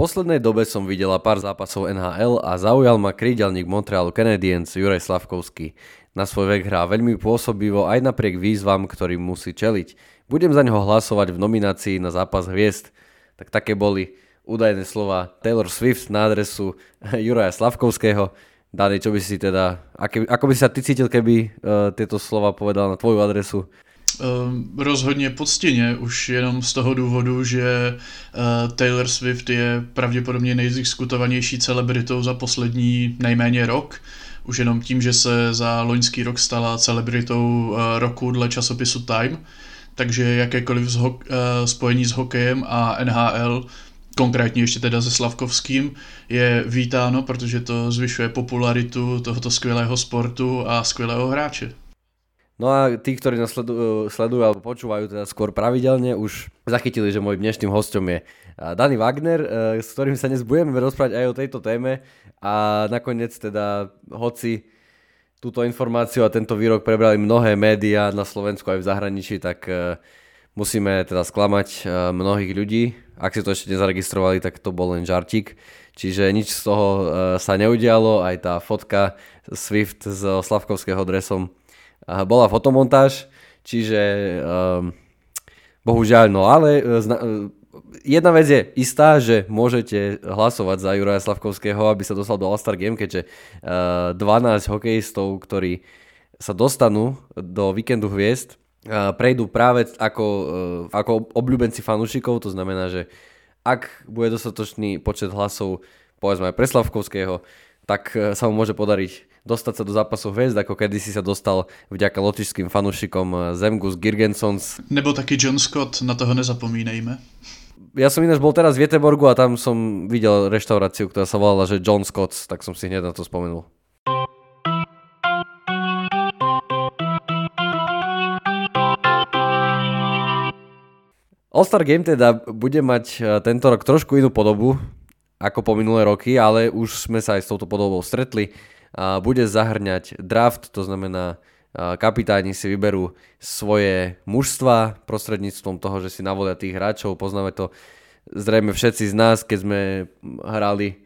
poslednej dobe som videla pár zápasov NHL a zaujal ma krídelník Montrealu Canadiens Juraj Slavkovský. Na svoj vek hrá veľmi pôsobivo aj napriek výzvam, ktorým musí čeliť. Budem za neho hlasovať v nominácii na zápas hviezd. Tak také boli údajné slova Taylor Swift na adresu Juraja Slavkovského. Dani, čo by si teda, ako by sa ty cítil, keby uh, tieto slova povedal na tvoju adresu? Um, rozhodně poctěně, už jenom z toho důvodu, že uh, Taylor Swift je pravděpodobně nejdiskutovanější celebritou za poslední nejméně rok. Už jenom tím, že se za loňský rok stala celebritou uh, roku dle časopisu Time. Takže jakékoliv zho- uh, spojení s hokejem a NHL, konkrétně ještě teda se Slavkovským, je vítáno, protože to zvyšuje popularitu tohoto skvělého sportu a skvělého hráče. No a tí, ktorí nás sledujú, sledujú alebo počúvajú teda skôr pravidelne, už zachytili, že môj dnešným hostom je Dani Wagner, s ktorým sa dnes budeme rozprávať aj o tejto téme a nakoniec teda, hoci túto informáciu a tento výrok prebrali mnohé médiá na Slovensku aj v zahraničí, tak musíme teda sklamať mnohých ľudí. Ak si to ešte nezaregistrovali, tak to bol len žartík. Čiže nič z toho sa neudialo, aj tá fotka Swift s Slavkovského dresom bola fotomontáž, čiže um, bohužiaľ, no ale zna, uh, jedna vec je istá, že môžete hlasovať za Juraja Slavkovského, aby sa dostal do All-Star Game, keďže uh, 12 hokejistov, ktorí sa dostanú do víkendu hviezd, prejdú práve ako, ako obľúbenci fanúšikov, to znamená, že ak bude dostatočný počet hlasov povedzme aj pre Slavkovského, tak sa mu môže podariť dostať sa do zápasu hviezd, ako kedysi sa dostal vďaka lotišským fanúšikom eh, Zemgus Girgensons. Nebo taky John Scott, na toho nezapomínejme. Ja som ináč bol teraz v Jeteborgu a tam som videl reštauráciu, ktorá sa volala, že John Scott, tak som si hneď na to spomenul. All-Star Game teda bude mať eh, tento rok trošku inú podobu ako po minulé roky, ale už sme sa aj s touto podobou stretli bude zahrňať draft, to znamená kapitáni si vyberú svoje mužstva prostredníctvom toho, že si navolia tých hráčov. Poznáme to zrejme všetci z nás, keď sme hrali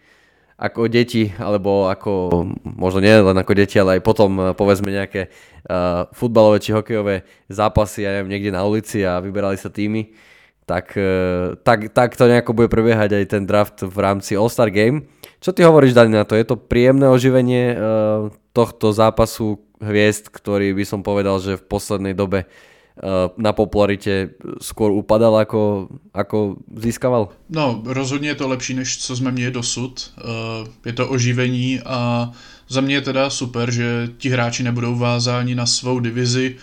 ako deti, alebo ako, možno nie len ako deti, ale aj potom povedzme nejaké uh, futbalové či hokejové zápasy, neviem, niekde na ulici a vyberali sa týmy, tak, uh, tak, tak to nejako bude prebiehať aj ten draft v rámci All-Star Game. Čo ty hovoríš, Dani, na to? Je to príjemné oživenie uh, tohto zápasu hviezd, ktorý by som povedal, že v poslednej dobe uh, na popularite skôr upadal, ako, ako získaval? No, rozhodně je to lepší, než co jsme měli dosud. Uh, je to oživení a za mě je teda super, že ti hráči nebudou vázáni na svou divizi,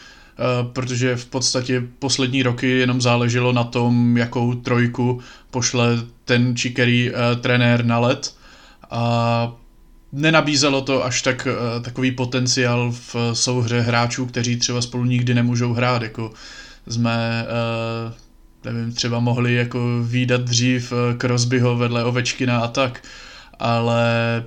protože v podstatě poslední roky jenom záleželo na tom, jakou trojku pošle ten či který trenér na let a nenabízelo to až tak eh, takový potenciál v souhře hráčů, kteří třeba spolu nikdy nemůžou hrát, jako jsme eh, nevím, třeba mohli jako výdat dřív eh, Crosbyho vedle Ovečkina a tak, ale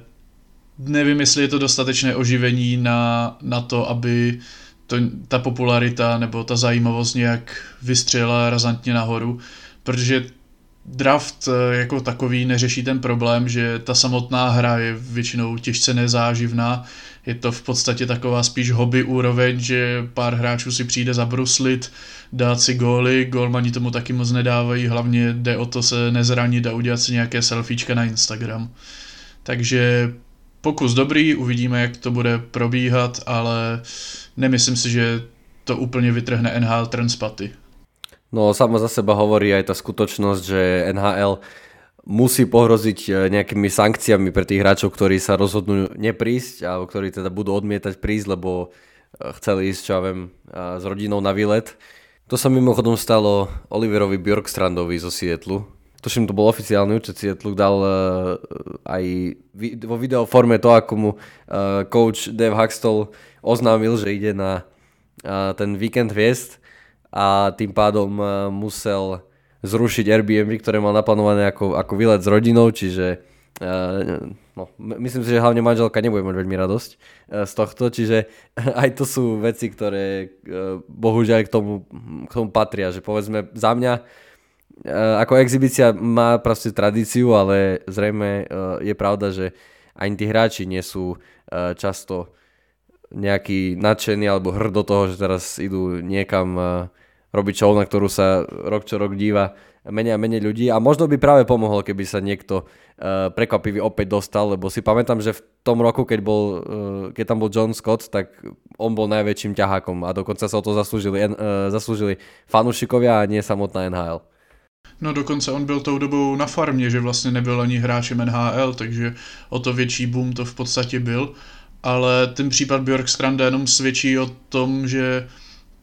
nevím, jestli je to dostatečné oživení na, na to, aby to, ta popularita nebo ta zajímavost nějak vystřelila razantně nahoru, protože draft eh, jako takový neřeší ten problém, že ta samotná hra je většinou těžce nezáživná. Je to v podstatě taková spíš hobby úroveň, že pár hráčů si přijde zabruslit, dát si góly, golmani tomu taky moc nedávají, hlavně jde o to se nezranit a udělat si nějaké selfiečka na Instagram. Takže pokus dobrý, uvidíme, jak to bude probíhat, ale nemyslím si, že to úplně vytrhne NHL Transpaty. No sama za seba hovorí aj tá skutočnosť, že NHL musí pohroziť e, nejakými sankciami pre tých hráčov, ktorí sa rozhodnú neprísť alebo ktorí teda budú odmietať prísť, lebo e, chceli ísť, čo ja viem, s rodinou na výlet. To sa mimochodom stalo Oliverovi Bjorkstrandovi zo Sietlu. Tuším, to bol oficiálny účet Sietlu, dal aj vo videoforme to, ako mu coach Dave Huxtall oznámil, že ide na ten víkend hviezd a tým pádom eh, musel zrušiť Airbnb, ktoré mal naplánované ako, ako výlet s rodinou, čiže uh, no, myslím si, že hlavne manželka nebude mať veľmi radosť uh, z tohto, čiže aj to sú veci, ktoré uh, bohužiaľ k tomu, k tomu patria, že povedzme za mňa ako exhibícia má proste tradíciu, ale zrejme je pravda, že ani tí hráči nie sú často nejaký nadšený alebo hrd do toho, že teraz idú niekam robiť show, na ktorú sa rok čo rok díva menej a menej ľudí a možno by práve pomohol, keby sa niekto uh, prekvapivý opäť dostal, lebo si pamätám, že v tom roku, keď, bol, uh, keď tam bol John Scott, tak on bol najväčším ťahákom a dokonca sa o to zaslúžili, uh, zaslúžili fanúšikovia a nie samotná NHL. No dokonce on byl tou dobou na farmě, že vlastně nebyl ani hráčem NHL, takže o to větší boom to v podstatě byl. Ale ten případ Bjorkstranda jenom svědčí o tom, že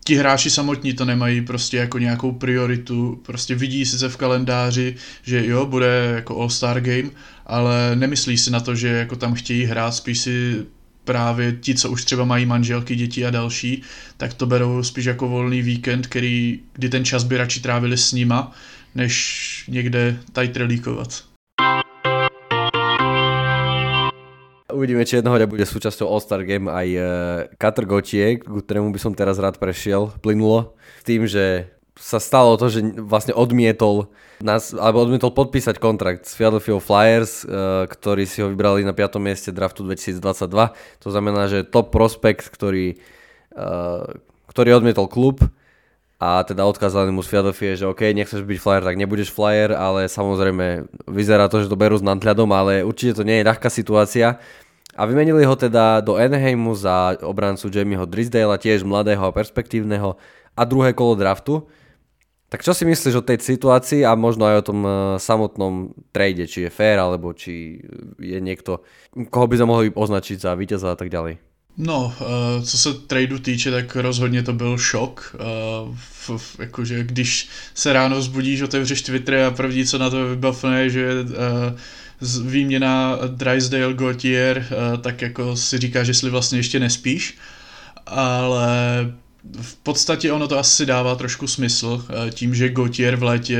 ti hráči samotní to nemají prostě jako nějakou prioritu, prostě vidí sice v kalendáři, že jo, bude jako All-Star Game, ale nemyslí si na to, že jako tam chtějí hrát, spíš si právě ti, co už třeba mají manželky, děti a další, tak to berou spíš jako volný víkend, který, kdy ten čas by radši trávili s nima, než někde tajtrelíkovat. Uvidíme, či jednoho bude súčasťou All-Star Game aj uh, Katr Gauthier, k ktorému by som teraz rád prešiel, plynulo, s tým, že sa stalo to, že vlastne odmietol nás, alebo odmietol podpísať kontrakt s Philadelphia Flyers, uh, ktorí si ho vybrali na 5. mieste draftu 2022. To znamená, že top prospekt, ktorý, uh, ktorý odmietol klub a teda odkázali mu z Philadelphia, že OK, nechceš byť flyer, tak nebudeš flyer, ale samozrejme vyzerá to, že to berú s nadhľadom, ale určite to nie je ľahká situácia. A vymenili ho teda do Anaheimu za obrancu Jamieho Drisdale, tiež mladého a perspektívneho a druhé kolo draftu. Tak čo si myslíš o tej situácii a možno aj o tom uh, samotnom trade, či je fair, alebo či je niekto, koho by sme mohli označiť za víťaza a tak ďalej? No, uh, co se tradu týče, tak rozhodně to byl šok. F, jakože když se ráno zbudíš, otevřeš Twitter a první, co na to vybavne, že uh, výměna Drysdale Gautier, eh, tak jako si říká, že si vlastně ještě nespíš, ale v podstatě ono to asi dává trošku smysl, eh, tím, že Gautier v létě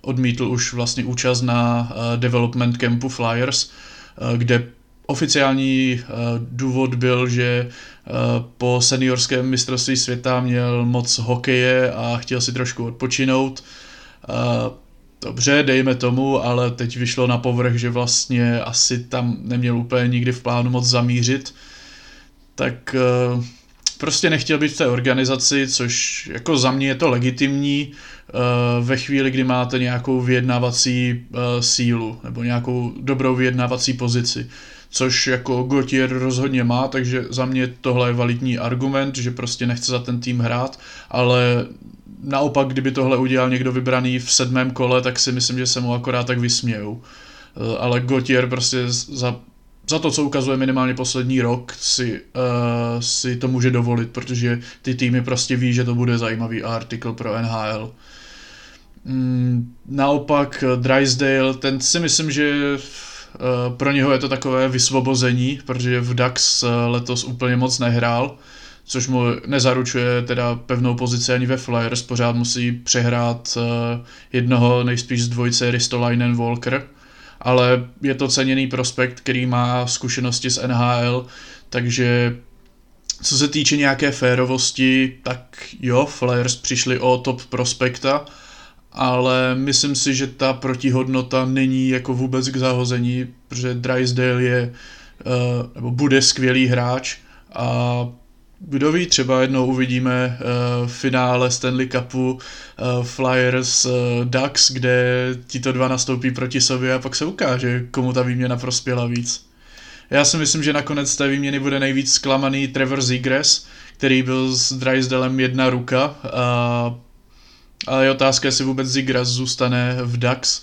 odmítl už vlastně účast na eh, development campu Flyers, kde oficiální důvod byl, že po seniorském mistrovství světa měl moc hokeje a chtěl si trošku odpočinout. Dobře, dejme tomu, ale teď vyšlo na povrch, že vlastně asi tam neměl úplně nikdy v plánu moc zamířit, tak prostě nechtěl být v té organizaci, což jako za mě je to legitimní ve chvíli, kdy máte nějakou vyjednávací sílu nebo nějakou dobrou vyjednávací pozici což jako Gautier rozhodně má, takže za mě tohle je validní argument, že prostě nechce za ten tým hrát, ale naopak, kdyby tohle udělal někdo vybraný v sedmém kole, tak si myslím, že se mu akorát tak vysmějou. Eh, ale Gautier prostě za, za to, co ukazuje minimálně poslední rok, si, uh, si to může dovolit, protože ty týmy prostě ví, že to bude zajímavý artikel pro NHL. Mm, naopak Drysdale, ten si myslím, že pro něho je to takové vysvobození, protože v Dax letos úplně moc nehrál což mu nezaručuje teda pevnou pozici ani ve Flyers, pořád musí přehrát uh, jednoho nejspíš z dvojce Ristolainen Walker, ale je to ceněný prospekt, který má zkušenosti z NHL, takže co se týče nějaké férovosti, tak jo, Flyers přišli o top prospekta, ale myslím si, že ta protihodnota není jako vůbec k zahození, protože Drysdale je, uh, nebo bude skvělý hráč a kdo ví, třeba jednou uvidíme uh, finále Stanley Cupu uh, Flyers Ducks, kde tito dva nastoupí proti sobě a pak se ukáže, komu ta výměna prospěla víc. Já si myslím, že nakonec té výměny bude nejvíc zklamaný Trevor Zegras, který byl s Drysdalem jedna ruka a, a je otázka, jestli vůbec Zegras zůstane v Ducks,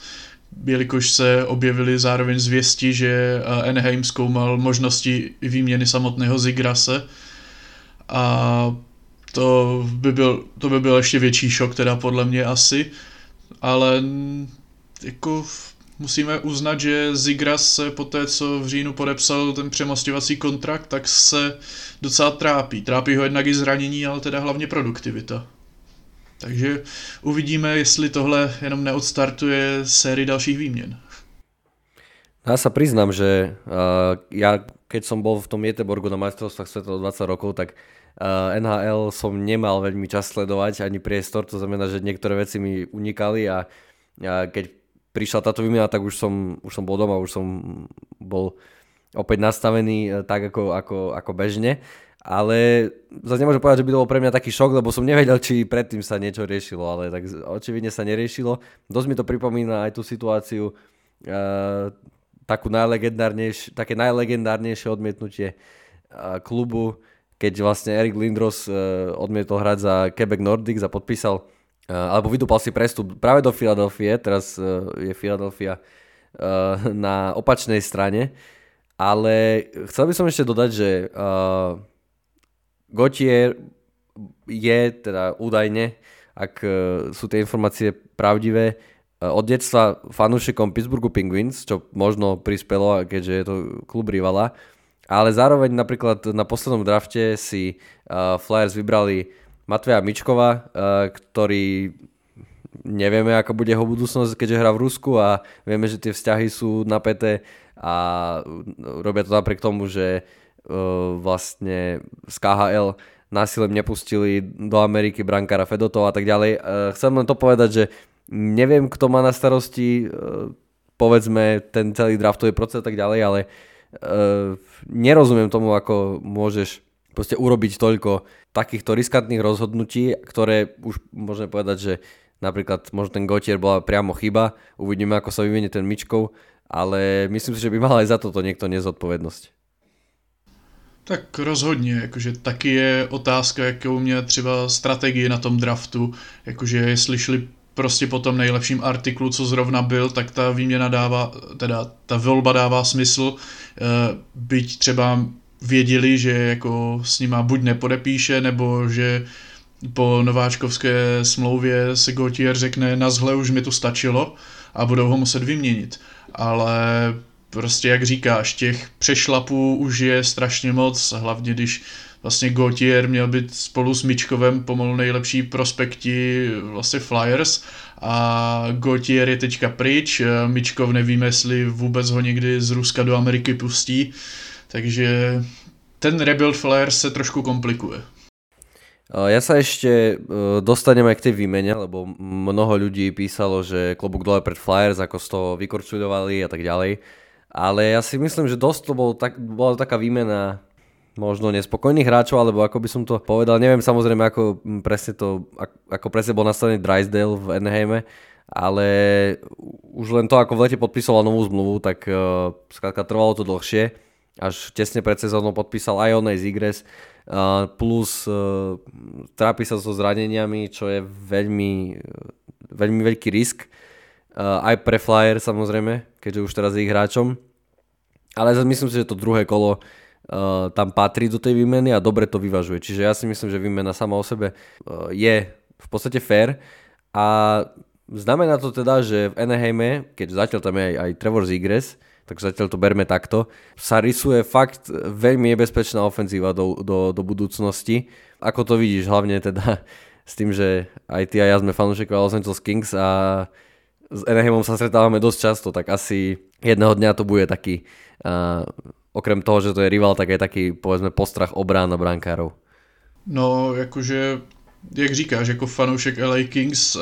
jelikož se objevily zároveň zvěsti, že Anaheim zkoumal možnosti výměny samotného Zigrase, a to by, byl, to by byl ještě větší šok teda podle mě asi, ale jako musíme uznat, že Zigras se po té, co v říjnu podepsal ten přemostovací kontrakt, tak se docela trápí. Trápí ho jednak i zranění, ale teda hlavně produktivita. Takže uvidíme, jestli tohle jenom neodstartuje sérii dalších výměn. Ja sa priznám, že uh, ja keď som bol v tom Jeteborgu na majstrovstvách sveta 20 rokov, tak uh, NHL som nemal veľmi čas sledovať ani priestor, to znamená, že niektoré veci mi unikali a keď prišla táto výmena, tak už som, už som bol doma, už som bol opäť nastavený tak ako, ako, ako bežne. Ale zase nemôžem povedať, že by to bol pre mňa taký šok, lebo som nevedel, či predtým sa niečo riešilo, ale tak očividne sa neriešilo. Dosť mi to pripomína aj tú situáciu, uh, takú najlegendárnejšie, také najlegendárnejšie odmietnutie uh, klubu, keď vlastne Erik Lindros uh, odmietol hrať za Quebec Nordic a podpísal, alebo vydúpal si prestup práve do Filadelfie, teraz je Filadelfia na opačnej strane, ale chcel by som ešte dodať, že uh, Gautier je teda údajne, ak e, sú tie informácie pravdivé, e, od detstva fanúšikom Pittsburghu Penguins, čo možno prispelo, keďže je to klub rivala, ale zároveň napríklad na poslednom drafte si uh, Flyers vybrali Matveja Mičkova, ktorý nevieme, ako bude jeho budúcnosť, keďže hrá v Rusku a vieme, že tie vzťahy sú napäté a robia to napriek tomu, že vlastne z KHL násilem nepustili do Ameriky brankára Fedotov a tak ďalej. Uh, chcem len to povedať, že neviem, kto má na starosti uh, povedzme ten celý draftový proces a tak ďalej, ale nerozumiem tomu, ako môžeš proste urobiť toľko takýchto riskantných rozhodnutí, ktoré už môžeme povedať, že napríklad možno ten Gotier bola priamo chyba, uvidíme, ako sa vyvinie ten Mičkov, ale myslím si, že by mal aj za toto niekto nezodpovednosť. Tak rozhodně, jakože taky je otázka, jakou mě třeba strategii na tom draftu, jakože jestli šli prostě po tom nejlepším artiklu, co zrovna byl, tak ta výměna dává, teda ta volba dává smysl, eh, byť třeba věděli, že jako s nima buď nepodepíše, nebo že po nováčkovské smlouvě se Gautier řekne na zhle už mi to stačilo a budou ho muset vyměnit. Ale prostě jak říkáš, těch přešlapů už je strašně moc, hlavně když vlastně Gautier měl být spolu s Mičkovem pomalu nejlepší prospekti vlastně Flyers a Gautier je teďka pryč, Mičkov nevíme, jestli vůbec ho někdy z Ruska do Ameriky pustí, takže ten rebuild Flyers se trošku komplikuje. Ja sa ešte dostanem aj k tej výmene, lebo mnoho ľudí písalo, že klobúk dole pred Flyers, ako z toho vykorčudovali a tak ďalej. Ale ja si myslím, že dosť to bol tak, bola taká výmena možno nespokojných hráčov, alebo ako by som to povedal, neviem samozrejme, ako presne to, ako presne bol nastavený Drysdale v Anaheime, ale už len to, ako v lete podpísal novú zmluvu, tak uh, skrátka trvalo to dlhšie, až tesne pred sezónou podpísal aj Onej Zigres, uh, plus uh, trápi sa so zraneniami, čo je veľmi, veľmi veľký risk, uh, aj pre Flyer samozrejme, keďže už teraz je ich hráčom. Ale myslím si, že to druhé kolo uh, tam patrí do tej výmeny a dobre to vyvažuje. Čiže ja si myslím, že výmena sama o sebe uh, je v podstate fair a znamená to teda, že v Anaheime, keď zatiaľ tam je aj, aj Trevor Zigres, tak zatiaľ to berme takto, sa rysuje fakt veľmi nebezpečná ofenzíva do, do, do budúcnosti. Ako to vidíš, hlavne teda s tým, že aj ty a ja sme fanúšikovia Los Angeles Kings a s Anaheimom sa stretávame dosť často, tak asi jedného dňa to bude taký, okrem toho, že to je rival, tak je taký, povedzme, postrach obrán a brankárov. No, jakože, jak říkáš, jako fanoušek LA Kings, uh,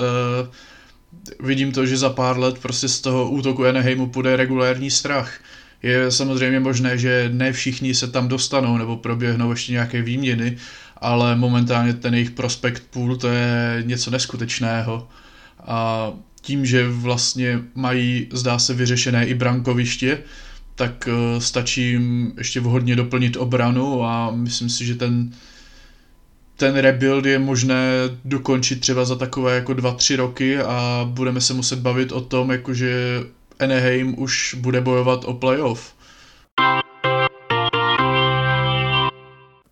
vidím to, že za pár let prostě z toho útoku Anaheimu půjde regulérní strach. Je samozřejmě možné, že ne všichni se tam dostanou nebo proběhnou ještě nějaké výměny, ale momentálně ten jejich prospekt pool to je něco neskutečného. A tím, že vlastně mají, zdá se, vyřešené i brankoviště, tak uh, stačí jim ještě vhodně doplnit obranu a myslím si, že ten, ten rebuild je možné dokončit třeba za takové jako 2-3 roky a budeme se muset bavit o tom, jakože Anaheim už bude bojovat o playoff.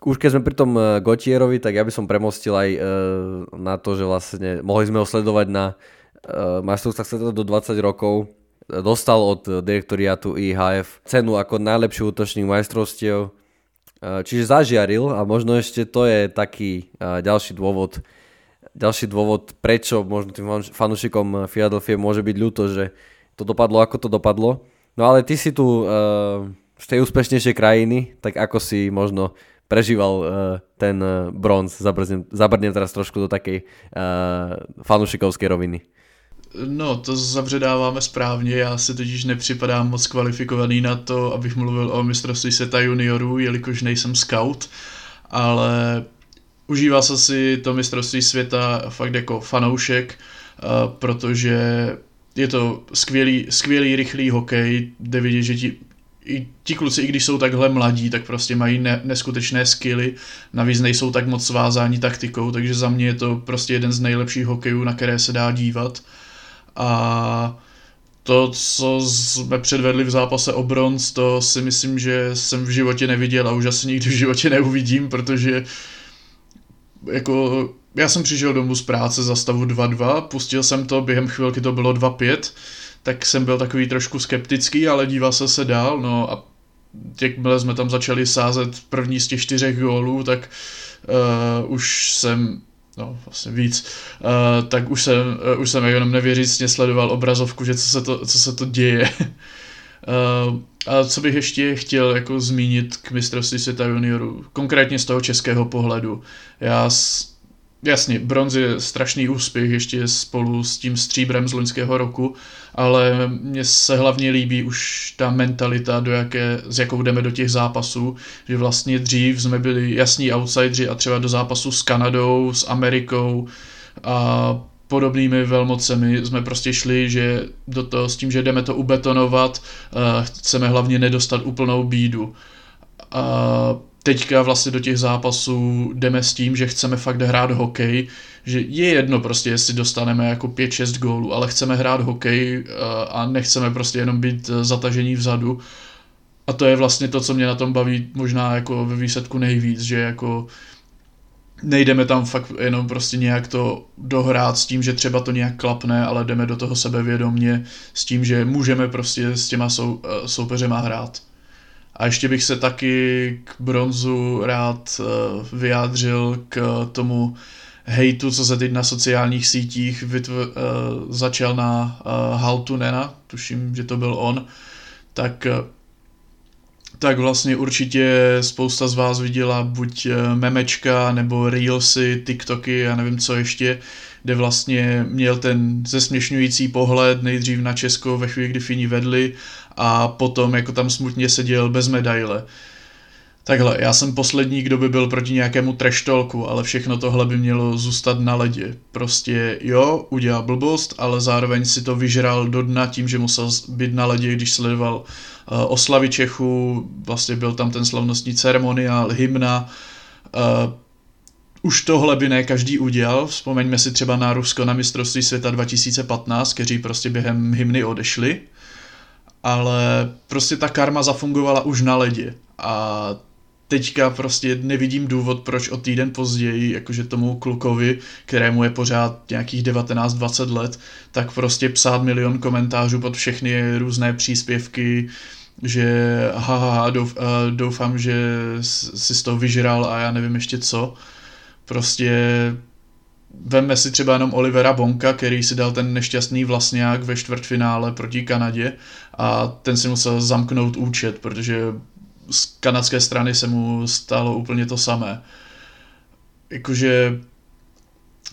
Už keď sme pri tom eh, Gotierovi, tak ja by som premostil aj uh, na to, že vlastne mohli sme ho sledovať na majstrovstvách sveta do 20 rokov. Dostal od direktoriátu IHF cenu ako najlepší útočník majstrovstiev. Uh, čiže zažiaril a možno ešte to je taký uh, ďalší dôvod, ďalší dôvod, prečo možno tým fanúšikom Philadelphia môže byť ľúto, že to dopadlo ako to dopadlo. No ale ty si tu uh, z tej úspešnejšej krajiny, tak ako si možno prežíval ten bronz, zabrnem, zabrnem teraz trošku do takej uh, roviny. No, to zavředáváme správně, já si totiž nepřipadám moc kvalifikovaný na to, abych mluvil o mistrovství světa juniorů, jelikož nejsem scout, ale užívá se si to mistrovství světa fakt jako fanoušek, eh, protože je to skvělý, skvělý rychlý hokej, jde vidět, že ti, i ti kluci, i když jsou takhle mladí, tak prostě mají ne, neskutečné skily, navíc nejsou tak moc svázáni taktikou, takže za mě je to prostě jeden z nejlepších hokejů, na které se dá dívat. A to, co jsme předvedli v zápase o bronz, to si myslím, že jsem v životě neviděl a už asi nikdy v životě neuvidím, protože jako já jsem přišel domů z práce za stavu 2-2, pustil jsem to, během chvilky to bylo 2-5, tak jsem byl takový trošku skeptický, ale díval se se dál, no a jakmile jsme tam začali sázet první z těch čtyřech gólů, tak uh, už jsem no vlastně víc, uh, tak už jsem, uh, už jsem jenom nevěřícně sledoval obrazovku, že co se to, co se to děje. uh, a co bych ještě chtěl jako zmínit k mistrovství světa juniorů, konkrétně z toho českého pohledu. Já s, jasně, bronz je strašný úspěch ještě spolu s tím stříbrem z loňského roku, ale mně se hlavně líbí už ta mentalita, do jaké, s jakou jdeme do těch zápasů, že vlastně dřív jsme byli jasní outsideri a třeba do zápasu s Kanadou, s Amerikou a podobnými velmocemi jsme prostě šli, že do toho s tím, že jdeme to ubetonovat, uh, chceme hlavně nedostat úplnou bídu. A teďka vlastně do těch zápasů jdeme s tím, že chceme fakt hrát hokej, že je jedno prostě, jestli dostaneme jako 5-6 gólů, ale chceme hrát hokej uh, a nechceme prostě jenom být uh, zatažení vzadu. A to je vlastně to, co mě na tom baví možná jako ve výsledku nejvíc, že jako nejdeme tam fakt jenom prostě nějak to dohrát s tím, že třeba to nějak klapne, ale jdeme do toho sebevědomně s tím, že můžeme prostě s těma sou, eh, soupeřema hrát. A ještě bych se taky k bronzu rád eh, vyjádřil k tomu hejtu, co se teď na sociálních sítích vytv- eh, začal na Haltunena, tuším, že to byl on, tak tak vlastně určitě spousta z vás viděla buď eh, memečka nebo reelsy, tiktoky, já nevím co ještě, kde vlastně měl ten zesměšňující pohled nejdřív na Česko ve chvíli, kdy Fini vedli a potom jako tam smutně seděl bez medaile. Takhle, já jsem poslední, kdo by byl proti nějakému treštolku, ale všechno tohle by mělo zůstat na ledě. Prostě jo, udělal blbost, ale zároveň si to vyžral do dna tím, že musel být na ledě, když sledoval uh, oslavy Čechů, vlastně byl tam ten slavnostní ceremoniál, hymna. Uh, už tohle by ne každý udělal, vzpomeňme si třeba na Rusko na mistrovství světa 2015, kteří prostě během hymny odešli, ale prostě ta karma zafungovala už na ledě a teďka prostě nevidím důvod, proč o týden později, jakože tomu klukovi, kterému je pořád nějakých 19-20 let, tak prostě psát milion komentářů pod všechny různé příspěvky, že haha, douf, doufám, že si z toho vyžral a já nevím ještě co. Prostě vemme si třeba jenom Olivera Bonka, který si dal ten nešťastný vlastňák ve čtvrtfinále proti Kanadě a ten si musel zamknout účet, protože z kanadské strany se mu stalo úplně to samé. Jakože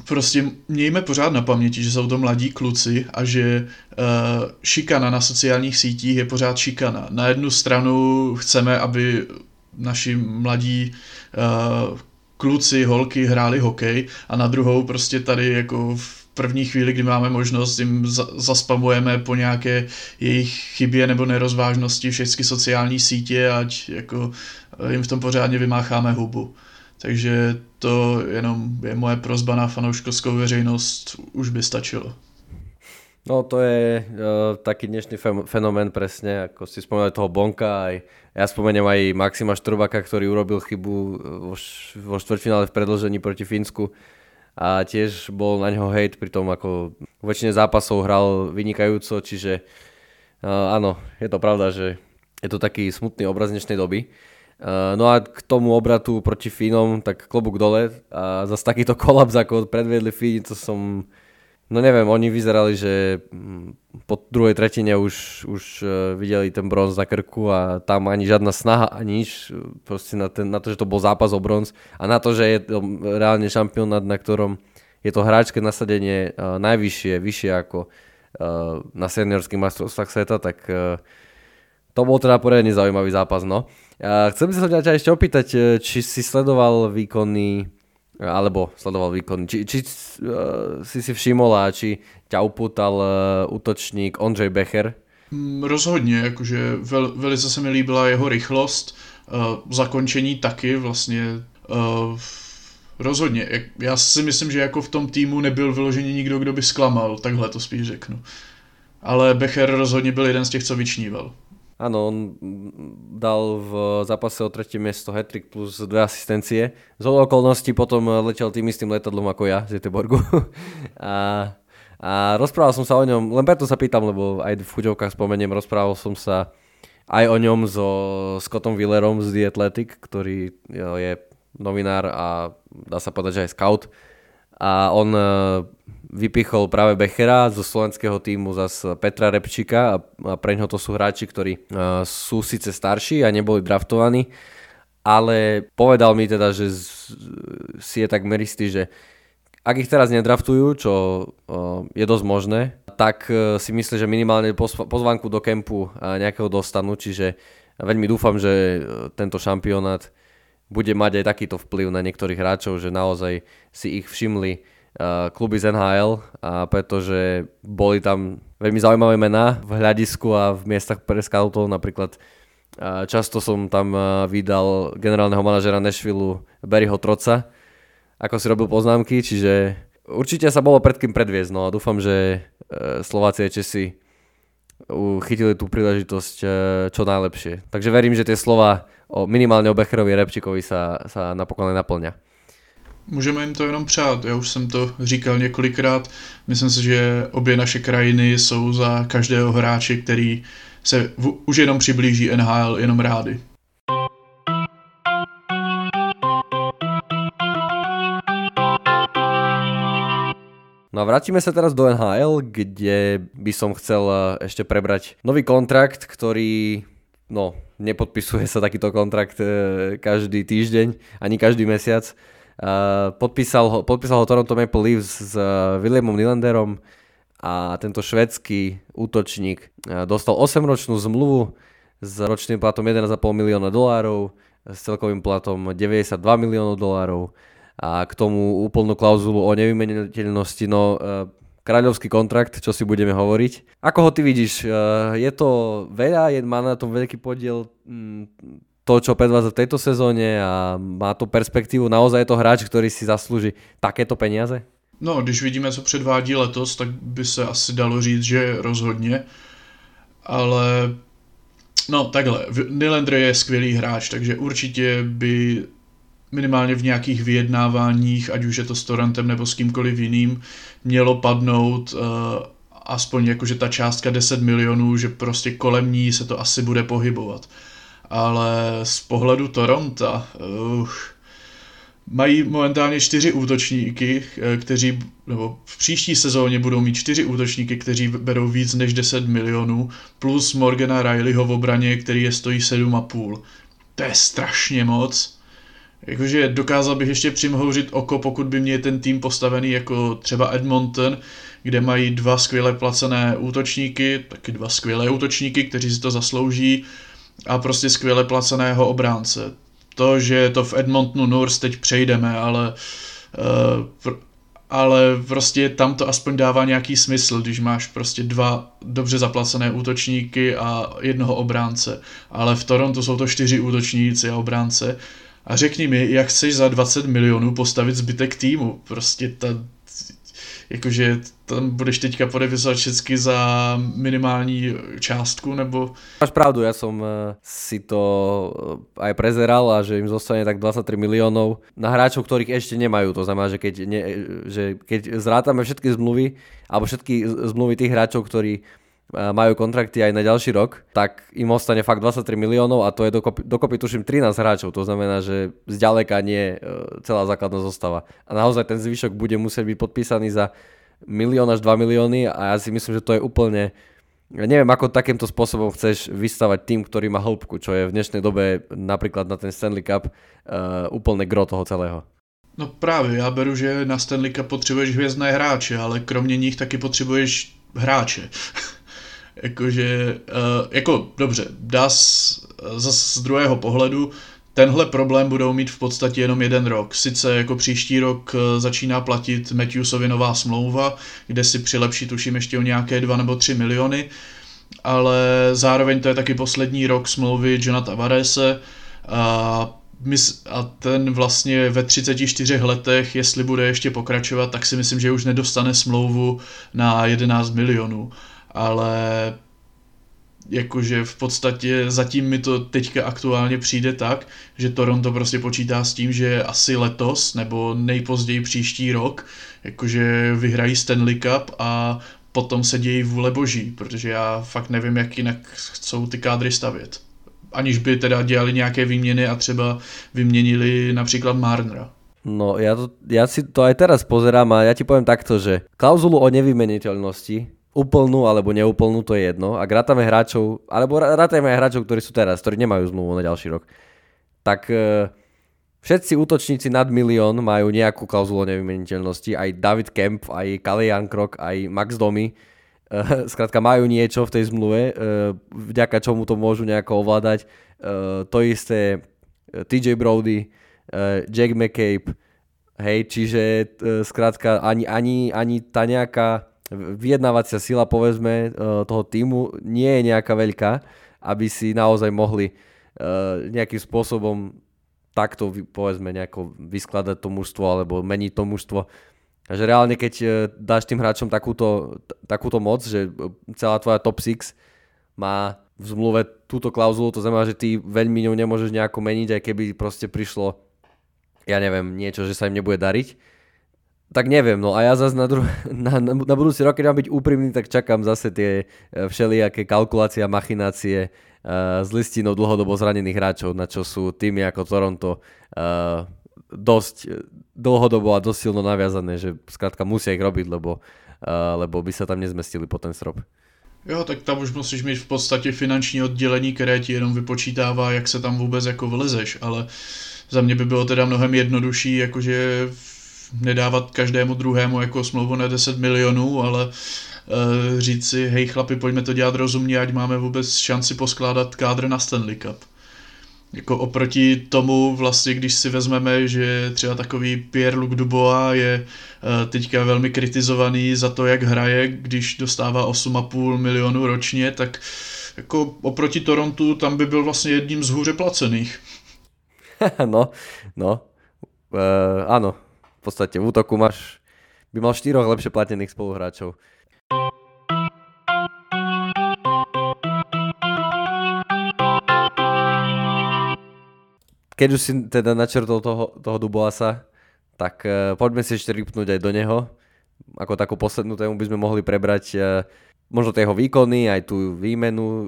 prostě mějme pořád na paměti, že jsou to mladí kluci a že uh, šikana na sociálních sítích je pořád šikana. Na jednu stranu chceme, aby naši mladí uh, kluci, holky hráli hokej a na druhou prostě tady jako v první chvíli, kdy máme možnost, jim zaspamujeme po nějaké jejich chybě nebo nerozvážnosti všechny sociální sítě, ať jako eh, jim v tom pořádně vymácháme hubu. Takže to jenom je moje prozba na fanouškovskou veřejnost, už by stačilo. No to je uh, taký dnešný fenomén presne, ako si spomenuli toho Bonka, aj ja spomeniem aj Maxima Štrubaka, ktorý urobil chybu vo, vo štvrťfinále v predložení proti Fínsku a tiež bol na ňo hate, pri tom ako väčšine zápasov hral vynikajúco, čiže uh, áno, je to pravda, že je to taký smutný obraz dnešnej doby. Uh, no a k tomu obratu proti Fínom, tak klobúk dole a zase takýto kolaps, ako predviedli Fíni, to som No neviem, oni vyzerali, že mm, po druhej tretine už, už e, videli ten bronz na krku a tam ani žiadna snaha, ani nič, proste na, ten, na to, že to bol zápas o bronz a na to, že je to reálne šampionát, na ktorom je to hráčské nasadenie najvyššie, vyššie ako na seniorských majstrovstvách sveta, tak to bol teda poriadne zaujímavý zápas. No. Chcem sa ťa ešte opýtať, či si sledoval výkony alebo sledoval výkon. Či, či uh, si si všimol a či ťa upútal uh, útočník Ondřej Becher? Mm, rozhodně, jakože vel, velice se mi líbila jeho rychlost, uh, zakončení taky vlastně uh, rozhodně. Já si myslím, že jako v tom týmu nebyl vyloženě nikdo, kdo by zklamal, takhle to spíš řeknu. Ale Becher rozhodně byl jeden z těch, co vyčníval. Áno, on dal v zápase o tretie miesto hetrik plus dve asistencie. Z okolností potom letel tým istým letadlom ako ja z Göteborgu. a, a rozprával som sa o ňom, len preto sa pýtam, lebo aj v chuťovkách spomeniem, rozprával som sa aj o ňom so Scottom Willerom z The Athletic, ktorý je novinár a dá sa povedať, že aj scout. A on vypichol práve Bechera zo slovenského týmu zas Petra Repčika a pre to sú hráči, ktorí sú síce starší a neboli draftovaní, ale povedal mi teda, že si je tak meristý, že ak ich teraz nedraftujú, čo je dosť možné, tak e, si myslí, že minimálne pozvánku do kempu nejakého dostanú, čiže veľmi dúfam, že tento šampionát bude mať aj takýto vplyv na niektorých hráčov, že naozaj si ich všimli Uh, kluby z NHL, a pretože boli tam veľmi zaujímavé mená v hľadisku a v miestach pre scoutov, napríklad uh, často som tam uh, vydal generálneho manažera Nashville Barryho Troca, ako si robil poznámky, čiže určite sa bolo pred kým predviesť, no a dúfam, že Slováci a Česi chytili tú príležitosť čo najlepšie. Takže verím, že tie slova o, minimálne o Becherovi Repčikovi sa, sa napokon naplňa. Můžeme jim to jenom přát, já už jsem to říkal několikrát, myslím si, že obě naše krajiny jsou za každého hráče, který se v, už jenom přiblíží NHL, jenom rády. No a vrátime sa teraz do NHL, kde by som chcel eh, ešte prebrať nový kontrakt, ktorý, no, nepodpisuje sa takýto kontrakt eh, každý týždeň, ani každý mesiac. Uh, podpísal, ho, podpísal ho Toronto Maple Leafs s uh, Williamom Nylanderom a tento švedský útočník uh, dostal 8-ročnú zmluvu s ročným platom 1,5 milióna dolárov, s celkovým platom 92 miliónov dolárov a k tomu úplnú klauzulu o nevymeniteľnosti, no kráľovský kontrakt, čo si budeme hovoriť. Ako ho ty vidíš? Je to veľa, je, má na tom veľký podiel mm, to, čo predvádza v tejto sezóne a má to perspektivu. Naozaj je to hráč, který si zaslouží takéto peníze? No, když vidíme, co předvádí letos, tak by se asi dalo říct, že rozhodně. Ale no takhle, Nylander je skvělý hráč, takže určitě by minimálně v nějakých vyjednáváních, ať už je to s Torantem nebo s kýmkoliv jiným, mělo padnout uh, aspoň jakože ta částka 10 milionů, že prostě kolem ní se to asi bude pohybovat ale z pohledu Toronto uh, mají momentálně čtyři útočníky, eh, kteří, nebo v příští sezóně budou mít čtyři útočníky, kteří berou víc než 10 milionů, plus Morgana Rileyho v obraně, který je stojí 7,5. To je strašně moc. Jakože dokázal bych ještě přimhouřit oko, pokud by mě ten tým postavený jako třeba Edmonton, kde mají dva skvěle placené útočníky, taky dva skvělé útočníky, kteří si to zaslouží, a prostě skvěle placeného obránce. To, že to v Edmontonu North teď přejdeme, ale uh, ale prostě tam to aspoň dává nějaký smysl, když máš prostě dva dobře zaplacené útočníky a jednoho obránce. Ale v Toronto jsou to čtyři útočníci a obránce. A řekni mi, jak chceš za 20 milionů postavit zbytek týmu. Prostě ta, jakože tam budeš teďka podepisovat všechny za minimální částku, nebo... Máš pravdu, ja som eh, si to eh, aj prezeral a že im zostane tak 23 miliónov na hráčov, ktorých ešte nemajú. To znamená, že keď, ne, že keď zrátame všetky zmluvy, alebo všetky zmluvy tých hráčov, ktorí majú kontrakty aj na ďalší rok, tak im ostane fakt 23 miliónov a to je dokopy, dokopy tuším 13 hráčov, to znamená, že zďaleka nie celá základná zostava. A naozaj ten zvyšok bude musieť byť podpísaný za milión až 2 milióny a ja si myslím, že to je úplne ja neviem, ako takýmto spôsobom chceš vystavať tým, ktorý má hĺbku, čo je v dnešnej dobe napríklad na ten Stanley Cup uh, úplne gro toho celého. No právě, já beru, že na Stanley Cup potřebuješ hvězdné hráče, ale kromě nich taky potřebuješ hráče. Jakože, uh, jako dobře, dá zase z druhého pohledu, tenhle problém budou mít v podstatě jenom jeden rok. Sice jako příští rok eh, začíná platit Matthewsovi nová smlouva, kde si přilepší tuším ještě o nějaké 2 nebo 3 miliony, ale zároveň to je taky poslední rok smlouvy Johna Tavarese a, a ten vlastně ve 34 letech, jestli bude ještě pokračovat, tak si myslím, že už nedostane smlouvu na 11 milionů. Ale jakože v podstatě zatím mi to teďka aktuálně přijde tak, že Toronto prostě počítá s tím, že asi letos nebo nejpozději příští rok jakože vyhrají Stanley Cup a potom se dějí vůle boží, protože já fakt nevím, jak jinak chcou ty kádry stavět. Aniž by teda dělali nějaké výměny a třeba vyměnili například Marnera. No, ja, to, ja si to aj teraz pozerám a ja ti poviem takto, že klauzulu o nevymeniteľnosti úplnú alebo neúplnú, to je jedno. Ak rátame hráčov, alebo rátame aj hráčov, ktorí sú teraz, ktorí nemajú zmluvu na ďalší rok, tak e, všetci útočníci nad milión majú nejakú klauzulu nevymeniteľnosti. Aj David Kemp, aj Kalian Krok, aj Max Domy. E, skrátka majú niečo v tej zmluve, e, vďaka čomu to môžu nejako ovládať. To isté TJ Brody, Jack McCabe, hej, čiže skrátka ani, ani, ani tá nejaká vyjednávacia sila povedzme e, toho týmu nie je nejaká veľká, aby si naozaj mohli e, nejakým spôsobom takto povedzme nejako vyskladať to mužstvo alebo meniť to mužstvo. Takže reálne keď e, dáš tým hráčom takúto, takúto moc, že celá tvoja top 6 má v zmluve túto klauzulu, to znamená, že ty veľmi ňou nemôžeš nejako meniť, aj keby proste prišlo ja neviem, niečo, že sa im nebude dariť, tak neviem, no a ja zase na, dru- na, na, na budúci rok, keď mám byť úprimný, tak čakám zase tie e, všelijaké kalkulácie a machinácie uh, s listinou dlhodobo zranených hráčov, na čo sú týmy ako Toronto uh, dosť dlhodobo a dosť silno naviazané, že zkrátka musia ich robiť, lebo, uh, lebo by sa tam nezmestili po ten strop. Jo, tak tam už musíš mít v podstatě finanční oddělení, které ti jenom vypočítává, jak se tam vůbec jako vlezeš, ale za mě by bylo teda mnohem jednodušší, jakože nedávat každému druhému jako smlouvu na 10 milionů, ale uh, říct si, hej chlapi, pojďme to dělat rozumně, ať máme vůbec šanci poskládat kádr na Stanley Cup. Jako oproti tomu vlastně, když si vezmeme, že třeba takový Pierre-Luc Dubois je uh, teďka velmi kritizovaný za to, jak hraje, když dostává 8,5 milionů ročně, tak jako oproti Torontu tam by byl vlastně jedním z hůře placených. no, no, uh, ano, v podstate v útoku máš, by mal štyroch lepšie platených spoluhráčov. Keď už si teda načrtol toho, toho Duboasa, tak uh, poďme si ešte rýpnúť aj do neho. Ako takú poslednú tému by sme mohli prebrať uh, možno tie jeho výkony, aj tú výmenu, uh,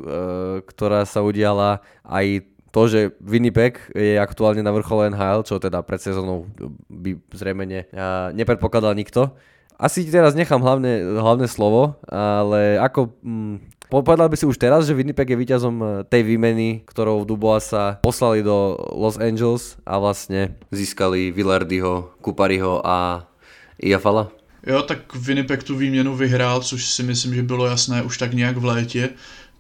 ktorá sa udiala, aj to, že Winnipeg je aktuálne na vrchole NHL, čo teda pred sezónou by zrejme ne, nepredpokladal nikto. Asi ti teraz nechám hlavné, hlavné slovo, ale ako... Mm, povedal by si už teraz, že Winnipeg je víťazom e, tej výmeny, ktorou Dubois sa poslali do Los Angeles a vlastne získali Villardyho, Kupariho a Iafala? Jo, tak Winnipeg tu výměnu vyhrál, což si myslím, že bylo jasné už tak nějak v létě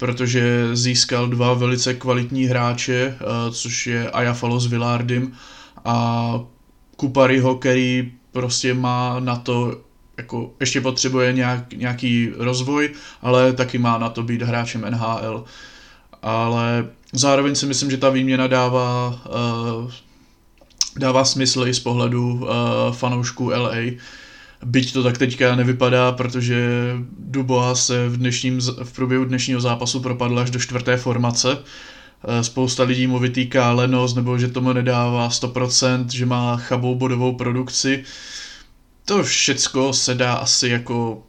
protože získal dva velice kvalitní hráče, eh, což je Ayafalo s Villardym a Kupariho, který prostě má na to, jako ještě potřebuje nějak, nějaký rozvoj, ale taky má na to být hráčem NHL. Ale zároveň si myslím, že ta výměna dává, uh, dává smysl i z pohledu uh, fanoušků LA, Byť to tak teďka nevypadá, protože Dubois se v, dnešním, v průběhu dnešního zápasu propadl až do čtvrté formace. Eh, spousta lidí mu vytýká lenost nebo že tomu nedává 100%, že má chabou bodovou produkci. To všecko se dá asi jako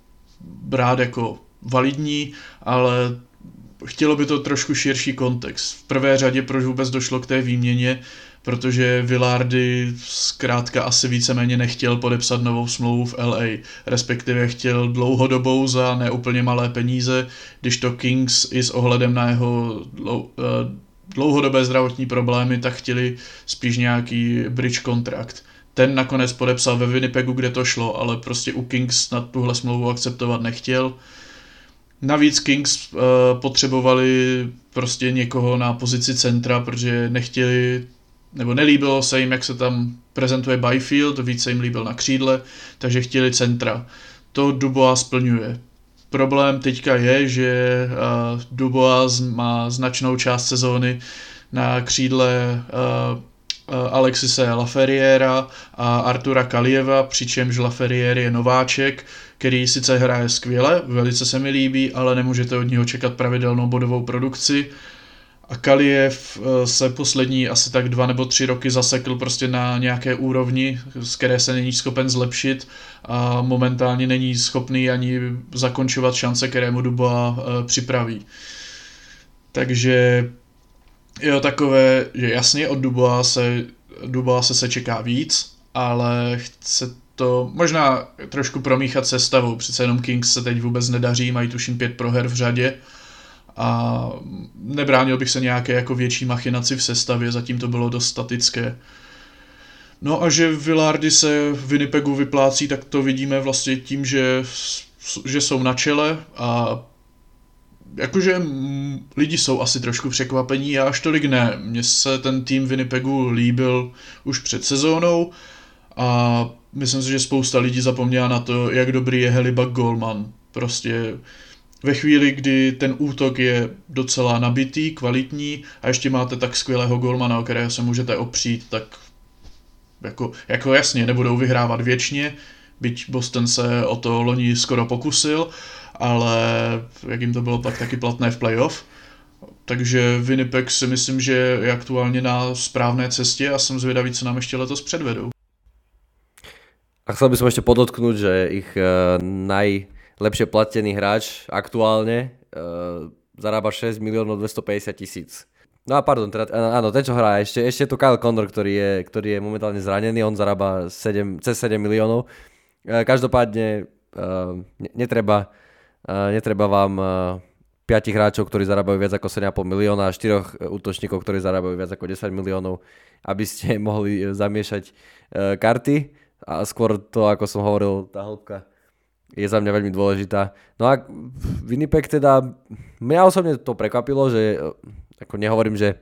brát jako validní, ale chtělo by to trošku širší kontext. V prvé řadě, proč vůbec došlo k té výměně, protože Villardy zkrátka asi víceméně nechtěl podepsat novou smlouvu v LA, respektive chtěl dlouhodobou za neúplně malé peníze, když to Kings i s ohledem na jeho eh, dlouhodobé zdravotní problémy, tak chtěli spíš nějaký bridge kontrakt. Ten nakonec podepsal ve Winnipegu, kde to šlo, ale prostě u Kings na tuhle smlouvu akceptovat nechtěl. Navíc Kings uh, potřebovali prostě někoho na pozici centra, protože nechtěli, nebo nelíbilo se jim, jak se tam prezentuje Byfield, více jim líbil na křídle, takže chtěli centra. To Dubois splňuje. Problém teďka je, že uh, Dubois má značnou část sezóny na křídle uh, Alexise Laferriera a Artura Kalieva, přičemž Laferrier je nováček, který sice hraje skvěle, velice se mi líbí, ale nemůžete od něho čekat pravidelnou bodovou produkci. A Kaliev eh, se poslední asi tak dva nebo tři roky zasekl prostě na nějaké úrovni, z které se není schopen zlepšit a momentálně není schopný ani zakončovat šance, které mu Dubois eh, připraví. Takže jo, takové, že jasně od Dubois se, Dubois se, se čeká víc, ale chce to možná trošku promíchat sestavou, přece jenom Kings se teď vůbec nedaří, mají tuším pět proher v řadě a nebránil bych se nějaké jako větší machinaci v sestavě, zatím to bylo dost statické. No a že Villardy se Winnipegu vyplácí, tak to vidíme vlastně tím, že, že jsou na čele a jakože lidi jsou asi trošku překvapení, já až tolik ne. Mně se ten tým Winnipegu líbil už před sezónou a myslím si, že spousta lidí zapomněla na to, jak dobrý je Helibak Goldman. Prostě ve chvíli, kdy ten útok je docela nabitý, kvalitní a ještě máte tak skvělého golmana, o kterého se můžete opřít, tak jako, jako jasně, nebudou vyhrávat věčně, byť Boston se o to loni skoro pokusil, ale jak jim to bylo pak taky platné v playoff. Takže Winnipeg si myslím, že je aktuálně na správné cestě a jsem zvědavý, co nám ještě letos předvedou. A chcel by som ešte podotknúť, že ich uh, najlepšie platený hráč aktuálne uh, zarába 6 miliónov 250 tisíc. No a pardon, teda, áno, ten čo hrá, ešte, ešte je tu Kyle Condor, ktorý je, ktorý je momentálne zranený, on zarába 7, cez 7 miliónov. Uh, každopádne uh, netreba, uh, netreba vám uh, 5 hráčov, ktorí zarábajú viac ako 7,5 milióna a 4 útočníkov, ktorí zarábajú viac ako 10 miliónov, aby ste mohli zamiešať karty a skôr to, ako som hovoril, tá hĺbka je za mňa veľmi dôležitá. No a Winnipeg teda, mňa osobne to prekvapilo, že ako nehovorím, že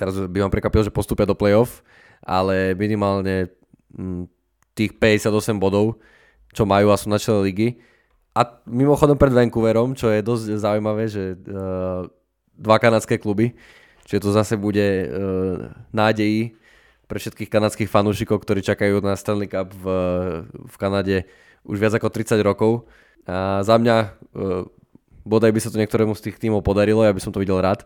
teraz by vám prekvapilo, že postupia do playoff, ale minimálne m, mm, tých 58 bodov, čo majú a sú na čele ligy. A mimochodom pred Vancouverom, čo je dosť zaujímavé, že uh, dva kanadské kluby, čiže to zase bude uh, nádejí pre všetkých kanadských fanúšikov, ktorí čakajú na Stanley Cup v, v Kanade už viac ako 30 rokov. A za mňa uh, bodaj by sa to niektorému z tých tímov podarilo, ja by som to videl rád.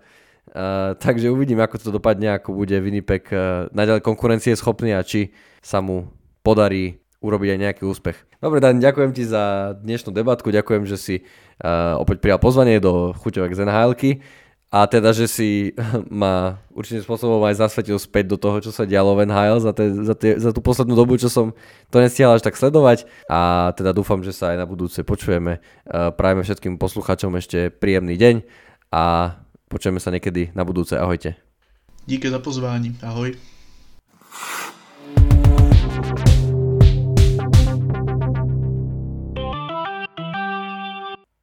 Uh, takže uvidím, ako to dopadne, ako bude Winnipeg uh, naďalej konkurencie schopný a či sa mu podarí urobiť aj nejaký úspech. Dobre, Dan, ďakujem ti za dnešnú debatku, ďakujem, že si uh, opäť prijal pozvanie do chuťovek z nhl a teda, že si ma určitým spôsobom aj zasvetil späť do toho, čo sa dialo v NHL za, te, za, te, za tú poslednú dobu, čo som to nestihal až tak sledovať a teda dúfam, že sa aj na budúce počujeme. Prajeme všetkým posluchačom ešte príjemný deň a počujeme sa niekedy na budúce. Ahojte. Díky za pozvání. Ahoj.